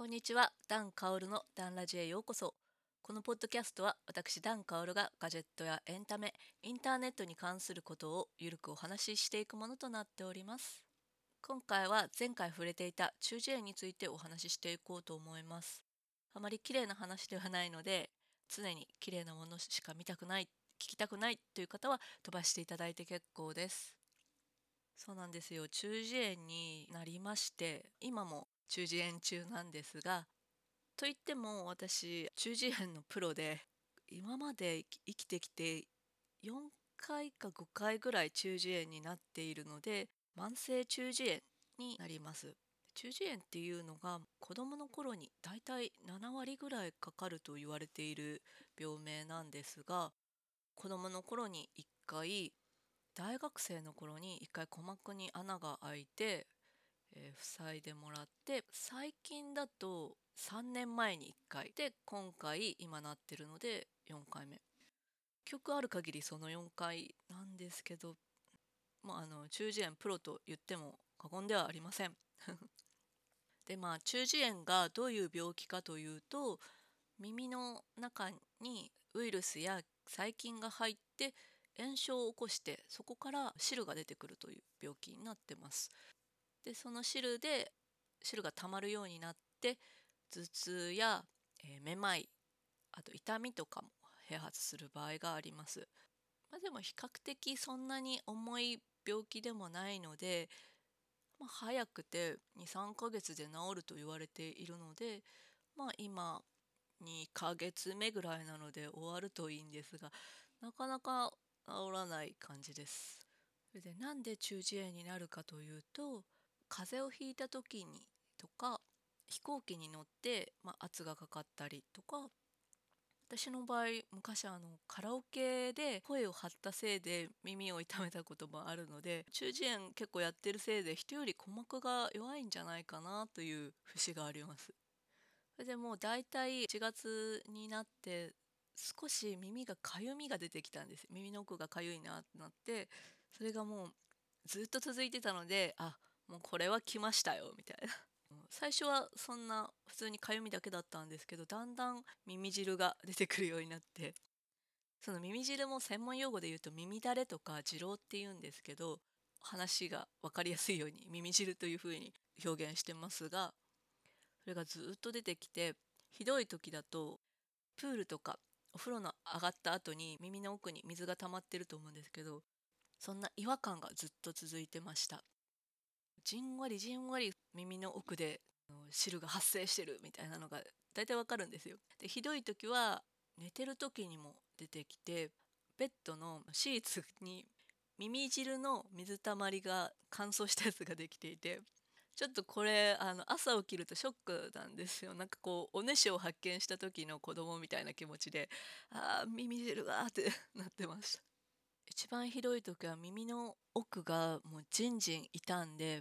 こんにちは、ダン・カオルのダンラジへようこそ。このポッドキャストは私ダン・カオルがガジェットやエンタメ、インターネットに関することをゆるくお話ししていくものとなっております。今回は前回触れていた中耳炎についてお話ししていこうと思います。あまり綺麗な話ではないので、常に綺麗なものしか見たくない、聞きたくないという方は飛ばしていただいて結構です。そうなんですよ。中耳炎になりまして、今も中耳炎中なんですがといっても私中耳炎のプロで今まで生きてきて4回か5回ぐらい中耳炎になっているので慢性中耳炎になります。中耳炎っていうのが子どもの頃にだいたい7割ぐらいかかると言われている病名なんですが子どもの頃に1回大学生の頃に1回鼓膜に穴が開いてえー、塞いでもらって最近だと3年前に1回。で今回今なってるので4回目。曲ある限りその4回なんですけどまああの中耳炎プロと言っても過言ではありません。でまあ中耳炎がどういう病気かというと耳の中にウイルスや細菌が入って炎症を起こしてそこから汁が出てくるという病気になってます。でその汁で汁が溜まるようになって頭痛や、えー、めまいあと痛みとかも併発する場合があります。まあ、でも比較的そんなに重い病気でもないので、まあ、早くて23ヶ月で治ると言われているので、まあ、今2ヶ月目ぐらいなので終わるといいんですがなかなか治らない感じです。それでなんで中耳炎になるかというと風邪をひいた時にとか飛行機に乗って、まあ、圧がかかったりとか私の場合昔あのカラオケで声を張ったせいで耳を痛めたこともあるので中耳炎結構やってるせいで人より鼓膜が弱いんじゃないかなという節があります。それでもう大体1月になって少し耳がかゆみが出てきたんです耳の奥がかゆいなってなってそれがもうずっと続いてたのであもうこれは来ましたよみたいな。最初はそんな普通にかゆみだけだったんですけどだんだん耳汁が出てくるようになって。その耳汁も専門用語で言うと耳だれとか痔瘻って言うんですけど話が分かりやすいように耳汁というふうに表現してますがそれがずっと出てきてひどい時だとプールとかお風呂の上がった後に耳の奥に水が溜まってると思うんですけどそんな違和感がずっと続いてました。じんわりじんわり耳の奥で汁が発生してるみたいなのが大体わかるんですよ。でひどい時は寝てる時にも出てきてベッドのシーツに耳汁の水たまりが乾燥したやつができていてちょっとこれあの朝起きるとショックなんですよなんかこうおねしを発見した時の子供みたいな気持ちであー耳汁がってなってました一番ひどい時は耳の奥がもうじんじん痛んで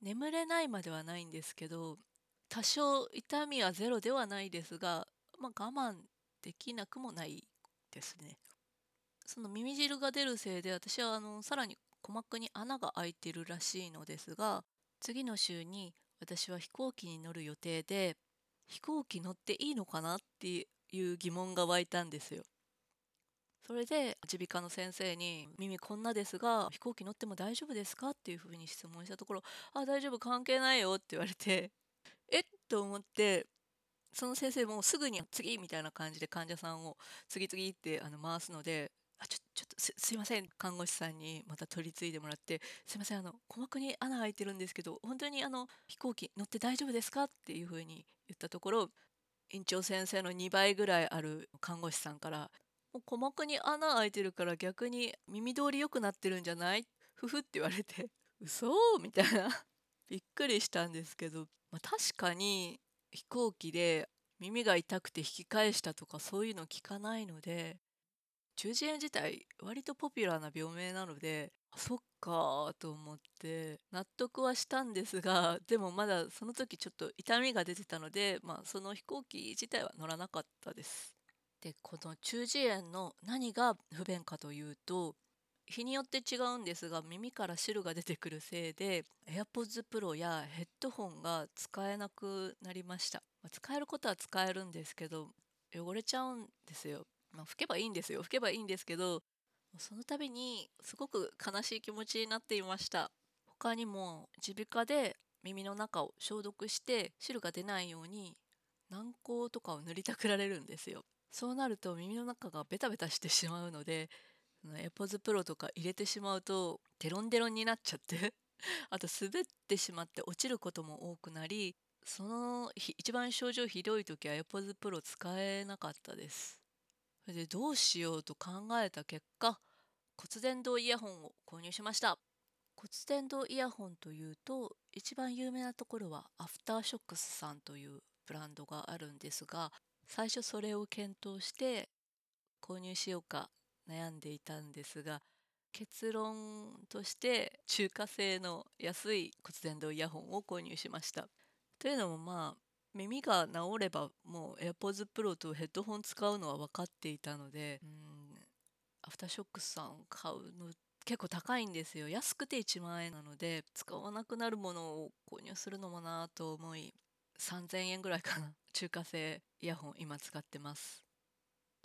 眠れないまではないんですけど多少痛みはゼロではないですが、まあ、我慢できなくもないですね。その耳汁が出るせいで私はあのさらに鼓膜に穴が開いてるらしいのですが次の週に私は飛行機に乗る予定で飛行機乗っていいのかなっていう疑問が湧いたんですよ。それで耳鼻科の先生に「耳こんなですが飛行機乗っても大丈夫ですか?」っていうふうに質問したところ「あ大丈夫関係ないよ」って言われて え？っと思ってその先生もすぐに「次」みたいな感じで患者さんを次々ってあの回すのであちょちょっとすすいません看護師さんにまた取り継いでもらって「すいませんあの鼓膜に穴開いてるんですけど本当にあの飛行機乗って大丈夫ですか?」っていうふうに言ったところ院長先生の2倍ぐらいある看護師さんから「もう鼓膜に穴開いてるから逆に耳通り良くなってるんじゃないふふって言われて嘘？みたいな びっくりしたんですけど、まあ、確かに飛行機で耳が痛くて引き返したとかそういうの聞かないので中耳炎自体割とポピュラーな病名なのでそっかと思って納得はしたんですがでもまだその時ちょっと痛みが出てたので、まあ、その飛行機自体は乗らなかったです。でこの中耳炎の何が不便かというと日によって違うんですが耳から汁が出てくるせいで AirPods Pro やヘッドホンが使えなくなりました。ま使えることは使えるんですけど汚れちゃうんですよ。まあ拭けばいいんですよ。拭けばいいんですけどその度にすごく悲しい気持ちになっていました。他にも耳鼻科で耳の中を消毒して汁が出ないように軟膏とかを塗りたくられるんですよ。そうなると耳の中がベタベタしてしまうのでエポズプロとか入れてしまうとデロンデロンになっちゃって あと滑ってしまって落ちることも多くなりその一番症状ひどい時はエポズプロ使えなかったです。それでどうしようと考えた結果骨伝導イヤホンを購入しました。骨伝導イヤホンというと一番有名なところはアフターショックスさんというブランドがあるんですが最初それを検討して購入しようか悩んでいたんですが結論として中華製の安い骨伝導イヤホンを購入しました。というのもまあ耳が治ればもう AirPods Pro とヘッドホン使うのは分かっていたのでアフターショックさん買うの結構高いんですよ安くて1万円なので使わなくなるものを購入するのもなと思い3000円ぐらいかな。中華製イヤホン今使ってます。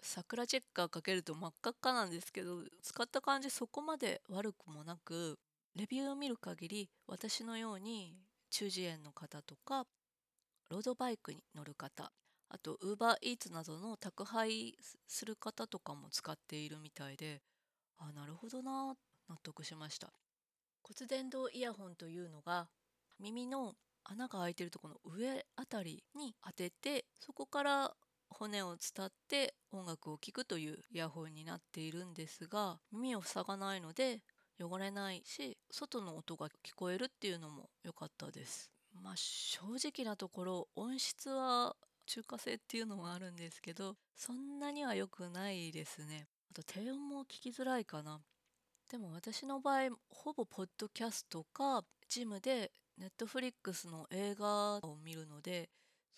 桜チェッカーかけると真っ赤っかなんですけど使った感じそこまで悪くもなくレビューを見る限り私のように中耳炎の方とかロードバイクに乗る方あとウーバーイーツなどの宅配する方とかも使っているみたいであなるほどな納得しました。骨伝導イヤホンというのが耳の穴が開いてるところの上あたりに当ててそこから骨を伝って音楽を聴くというイヤホンになっているんですが耳を塞がないので汚れないし外の音が聞こえるっていうのも良かったです。まあ正直なところ音質は中華製っていうのもあるんですけどそんなには良くないですね。あと低音も聞きづらいかな。でも私の場合ほぼポッドキャストかジムでネットフリックスの映画を見るので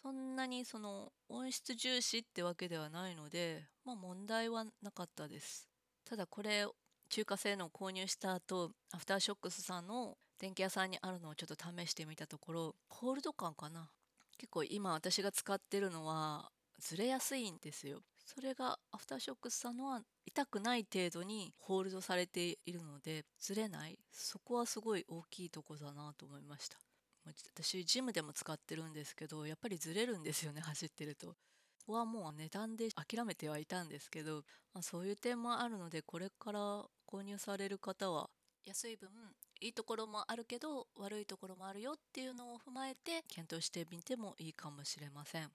そんなにその音質重視ってわけではないので、まあ問題はなかったです。ただこれ中華製のを購入した後、アフターショックスさんの電気屋さんにあるのをちょっと試してみたところ、ホールド感かな。結構今私が使ってるのはずれやすいんですよ。それがアフターショックスさんのは痛くない程度にホールドされているのでずれない。そこはすごい大きいとこだなと思いました。私ジムでも使ってるんですけどやっぱりずれるんですよね走ってると。ここはもう値段で諦めてはいたんですけど、まあ、そういう点もあるのでこれから購入される方は安い分いいところもあるけど悪いところもあるよっていうのを踏まえて検討してみてもいいかもしれません。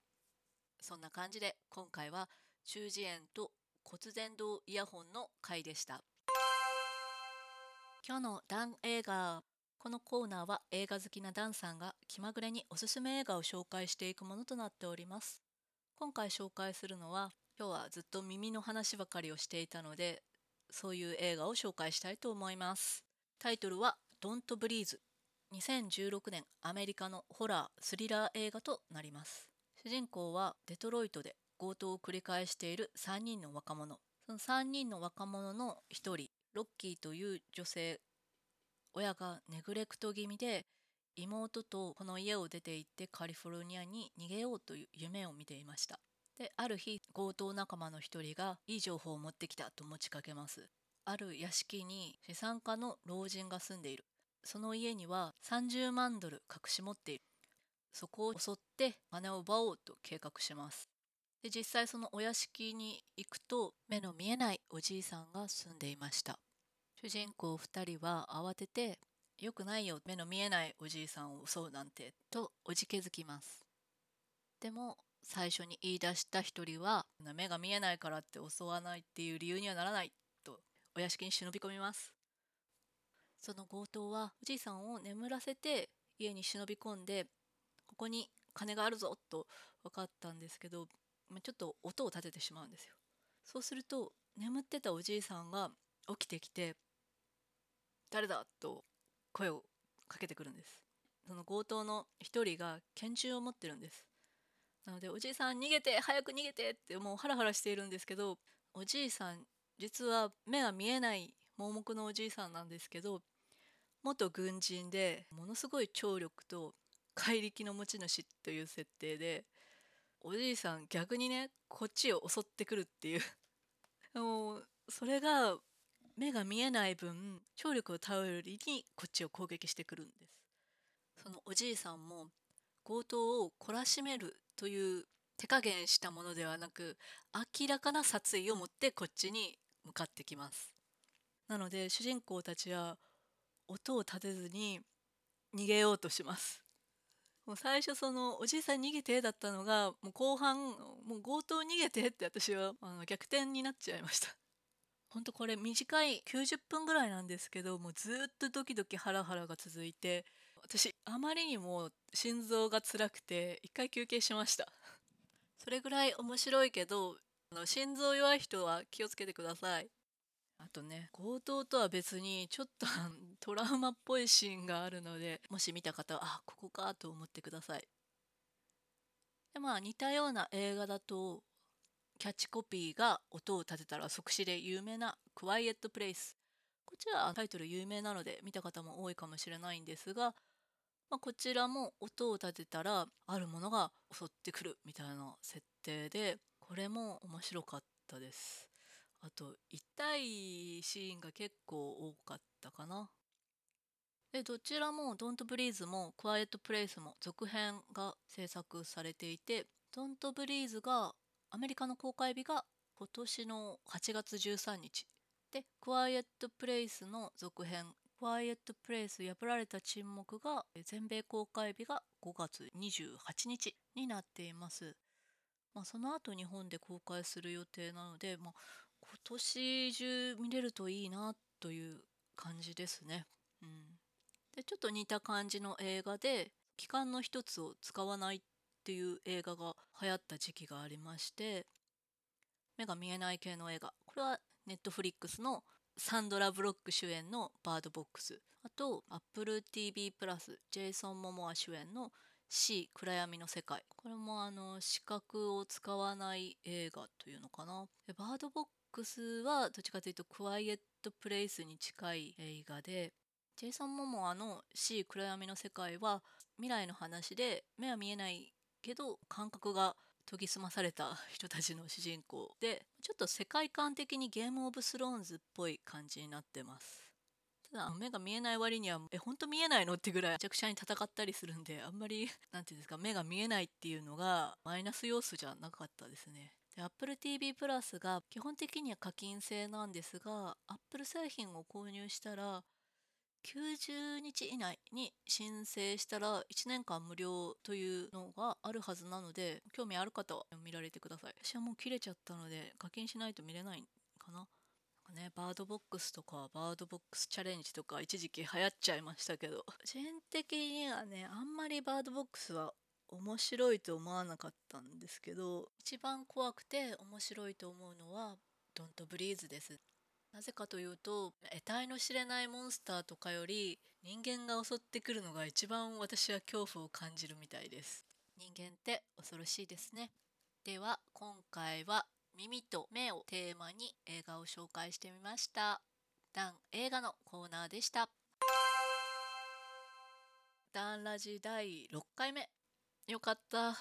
そんな感じで今回は中耳炎と骨伝導イヤホンの回でした今日のダン映画このコーナーは映画好きなダンさんが気まぐれにおすすめ映画を紹介していくものとなっております。今回紹介するのは今日はずっと耳の話ばかりをしていたのでそういう映画を紹介したいと思います。タイトルは Don't Breathe 2016年アメリカのホラースリラー映画となります。主人公はデトロイトで強盗を繰り返している3人の若者。その3人の若者の1人、ロッキーという女性親がネグレクト気味で妹とこの家を出て行ってカリフォルニアに逃げようという夢を見ていました。である日強盗仲間の一人がいい情報を持ってきたと持ちかけます。ある屋敷に資産家の老人が住んでいる。その家には30万ドル隠し持っている。そこを襲って金を奪おうと計画します。で実際そのお屋敷に行くと目の見えないおじいさんが住んでいました。主人公2人は慌てて「よくないよ目の見えないおじいさんを襲うなんて」とおじけづきます。でも最初に言い出した一人は目が見えないからって襲わないっていう理由にはならないとお屋敷に忍び込みます。その強盗はおじいさんを眠らせて家に忍び込んでここに金があるぞと分かったんですけどまちょっと音を立ててしまうんですよ。そうすると眠ってたおじいさんが起きてきて誰だと声をかけてくるんです。その強盗の一人が拳銃を持ってるんです。なのでおじいさん逃げて早く逃げてってもうハラハラしているんですけどおじいさん実は目が見えない盲目のおじいさんなんですけど元軍人でものすごい聴力と怪力の持ち主という設定でおじいさん逆にねこっちを襲ってくるっていう。もうそれが目が見えない分聴力を頼りにこっちを攻撃してくるんです。そのおじいさんも強盗を懲らしめるという手加減したものではなく明らかな殺意を持ってこっちに向かってきます。なので主人公たちは音を立てずに逃げようとします。もう最初そのおじいさん逃げてだったのがもう後半もう強盗逃げてって私はあの逆転になっちゃいました。ほんとこれ短い90分ぐらいなんですけどもうずっとドキドキハラハラが続いて私あまりにも心臓が辛くて一回休憩しました。それぐらい面白いけどあの心臓弱い人は気をつけてください。あとね強盗とは別にちょっと トラウマっぽいシーンがあるのでもし見た方はあここかと思ってください。でまあ似たような映画だとキャッチコピーが音を立てたら即死で有名な「クワイエット・プレイス」こちらはタイトル有名なので見た方も多いかもしれないんですがまあ、こちらも音を立てたらあるものが襲ってくるみたいな設定でこれも面白かったです。あと痛いシーンが結構多かったかな。でどちらも「Don't Breathe」も「Quiet Place」も続編が制作されていて「Don't Breathe」がアメリカの公開日が今年の8月13日。で「Quiet Place」の続編。クワイエットプレイス破られた沈黙が全米公開日が5月28日になっています。まあ、その後日本で公開する予定なので、まあ、今年中見れるといいなという感じですね。うん、でちょっと似た感じの映画で期間の一つを使わないっていう映画が流行った時期がありまして目が見えない系の映画。これはネットフリックスのサンドラ・ブロック主演のバードボックス。あと Apple TV プラスジェイソン・モモア主演の C 暗闇の世界。これもあの視覚を使わない映画というのかな。バードボックスはどっちかというとクワイエットプレイスに近い映画でジェイソン・モモアの C 暗闇の世界は未来の話で目は見えないけど感覚が研ぎ澄まされた人たちの主人公でちょっと世界観的にゲームオブスローンズっぽい感じになってます。ただ目が見えない割にはえ本当見えないの？ってぐらいめちゃくちゃに戦ったりするんであんまり何て言うんですか目が見えないっていうのがマイナス要素じゃなかったですね。で Apple TV プラスが基本的には課金制なんですが Apple 製品を購入したら90日以内に申請したら1年間無料というのがあるはずなので興味ある方は見られてください。私はもう切れちゃったので課金しないと見れないかな。ねバードボックスとかバードボックスチャレンジとか一時期流行っちゃいましたけど。個人的にはねあんまりバードボックスは面白いと思わなかったんですけど一番怖くて面白いと思うのはドントブリーズです。なぜかというと得体の知れないモンスターとかより人間が襲ってくるのが一番私は恐怖を感じるみたいです。人間って恐ろしいですね。では今回は耳と目をテーマに映画を紹介してみました。ダン映画のコーナーでした。ダンラジ第6回目。よかった。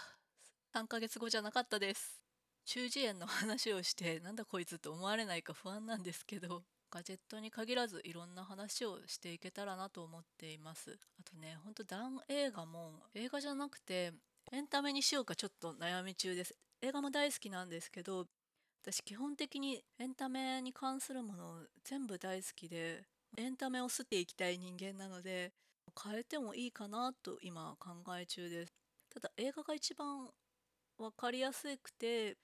3ヶ月後じゃなかったです。中耳炎の話をしてなんだこいつと思われないか不安なんですけどガジェットに限らずいろんな話をしていけたらなと思っています。あとねほんとダン映画も映画じゃなくてエンタメにしようかちょっと悩み中です。映画も大好きなんですけど私基本的にエンタメに関するもの全部大好きでエンタメを吸っていきたい人間なので変えてもいいかなと今考え中です。ただ映画が一番分かりやすくて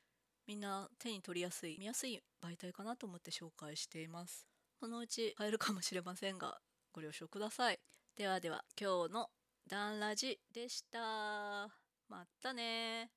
みんな手に取りやすい見やすい媒体かなと思って紹介しています。そのうち買えるかもしれませんがご了承ください。ではでは今日のダンラジでした。またね